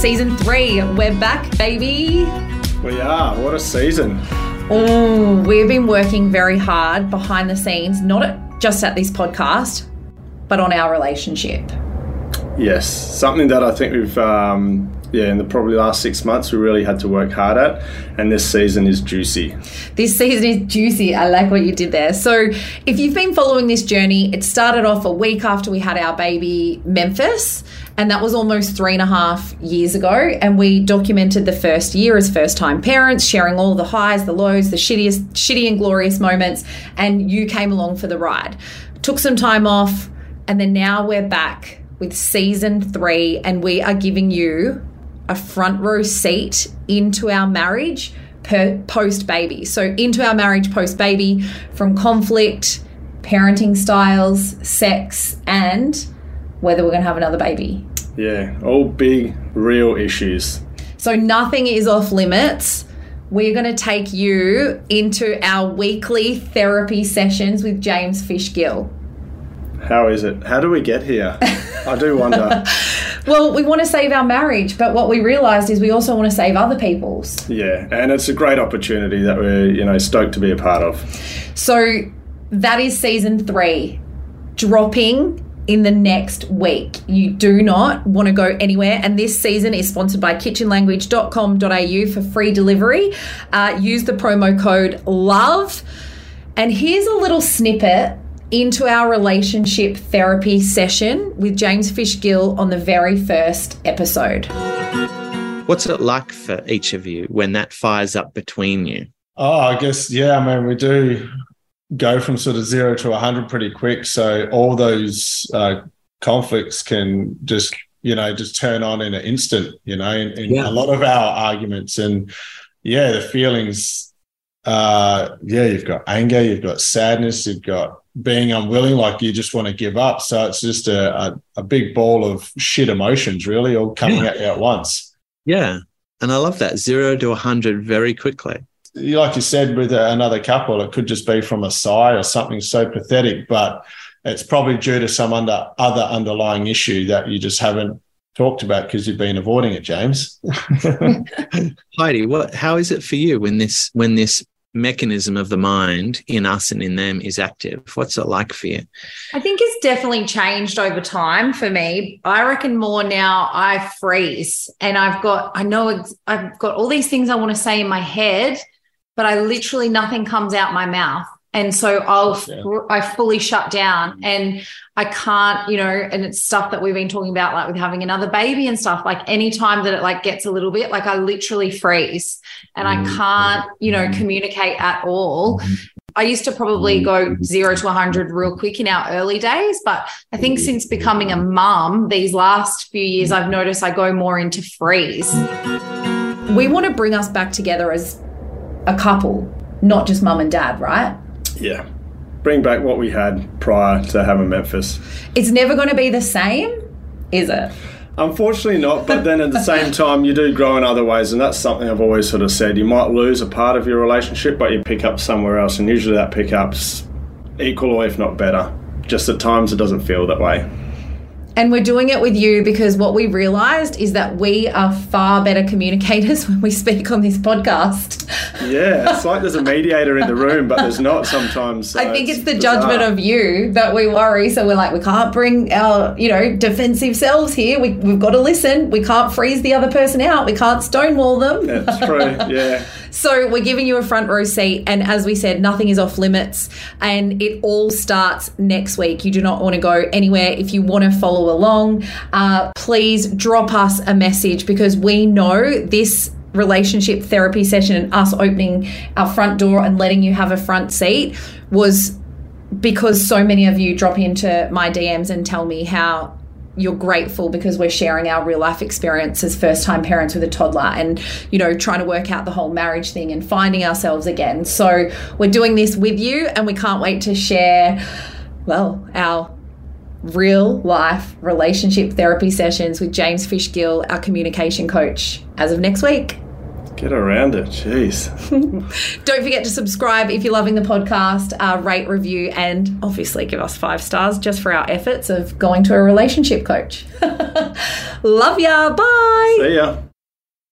season three. We're back, baby. We are. What a season. Oh, we've been working very hard behind the scenes, not at, just at this podcast, but on our relationship. Yes, something that I think we've, um, yeah, in the probably last six months, we really had to work hard at, and this season is juicy. This season is juicy. I like what you did there. So, if you've been following this journey, it started off a week after we had our baby Memphis, and that was almost three and a half years ago. And we documented the first year as first time parents, sharing all the highs, the lows, the shittiest, shitty and glorious moments. And you came along for the ride. Took some time off, and then now we're back with season three, and we are giving you a front row seat into our marriage post baby. So, into our marriage post baby from conflict, parenting styles, sex, and whether we're going to have another baby. Yeah, all big, real issues. So, nothing is off limits. We're going to take you into our weekly therapy sessions with James Fishgill. How is it? How do we get here? I do wonder. well, we want to save our marriage, but what we realised is we also want to save other people's. Yeah, and it's a great opportunity that we're, you know, stoked to be a part of. So that is season three, dropping in the next week. You do not want to go anywhere. And this season is sponsored by kitchenlanguage.com.au for free delivery. Uh, use the promo code LOVE. And here's a little snippet into our relationship therapy session with James Fishgill on the very first episode. What's it like for each of you when that fires up between you? Oh, I guess, yeah, I mean, we do go from sort of zero to 100 pretty quick. So all those uh, conflicts can just, you know, just turn on in an instant, you know, in, in yeah. a lot of our arguments. And yeah, the feelings, uh, yeah, you've got anger, you've got sadness, you've got being unwilling, like you just want to give up. So it's just a, a, a big ball of shit emotions, really, all coming yeah. at you at once. Yeah. And I love that zero to 100 very quickly. Like you said, with another couple, it could just be from a sigh or something so pathetic, but it's probably due to some under, other underlying issue that you just haven't talked about because you've been avoiding it, James. Heidi, what? How is it for you when this when this mechanism of the mind in us and in them is active. What's it like for you? I think it's definitely changed over time for me. I reckon more now I freeze and I've got, I know I've got all these things I want to say in my head, but I literally nothing comes out my mouth and so I'll yeah. I fully shut down and I can't you know and it's stuff that we've been talking about like with having another baby and stuff like anytime that it like gets a little bit like I literally freeze and I mm-hmm. can't you know mm-hmm. communicate at all mm-hmm. I used to probably go zero to 100 real quick in our early days, but I think since becoming a mum these last few years, I've noticed I go more into freeze. We want to bring us back together as a couple, not just mum and dad, right? Yeah, bring back what we had prior to having Memphis. It's never going to be the same, is it? Unfortunately, not. But then at the same time, you do grow in other ways, and that's something I've always sort of said. You might lose a part of your relationship, but you pick up somewhere else, and usually that pickup's equal or if not better. Just at times, it doesn't feel that way. And we're doing it with you because what we realized is that we are far better communicators when we speak on this podcast. Yeah, it's like there's a mediator in the room, but there's not sometimes. So I think it's, it's the bizarre. judgment of you that we worry. So we're like, we can't bring our, you know, defensive selves here. We, we've got to listen. We can't freeze the other person out. We can't stonewall them. That's true. Yeah. so we're giving you a front row seat. And as we said, nothing is off limits. And it all starts next week. You do not want to go anywhere. If you want to follow along, uh, please drop us a message because we know this relationship therapy session and us opening our front door and letting you have a front seat was because so many of you drop into my DMs and tell me how you're grateful because we're sharing our real life experience as first time parents with a toddler and you know trying to work out the whole marriage thing and finding ourselves again so we're doing this with you and we can't wait to share well our real life relationship therapy sessions with James Fishgill, our communication coach, as of next week. Get around it, jeez. Don't forget to subscribe if you're loving the podcast, uh, rate, review, and obviously give us five stars just for our efforts of going to a relationship coach. Love ya. Bye. See ya.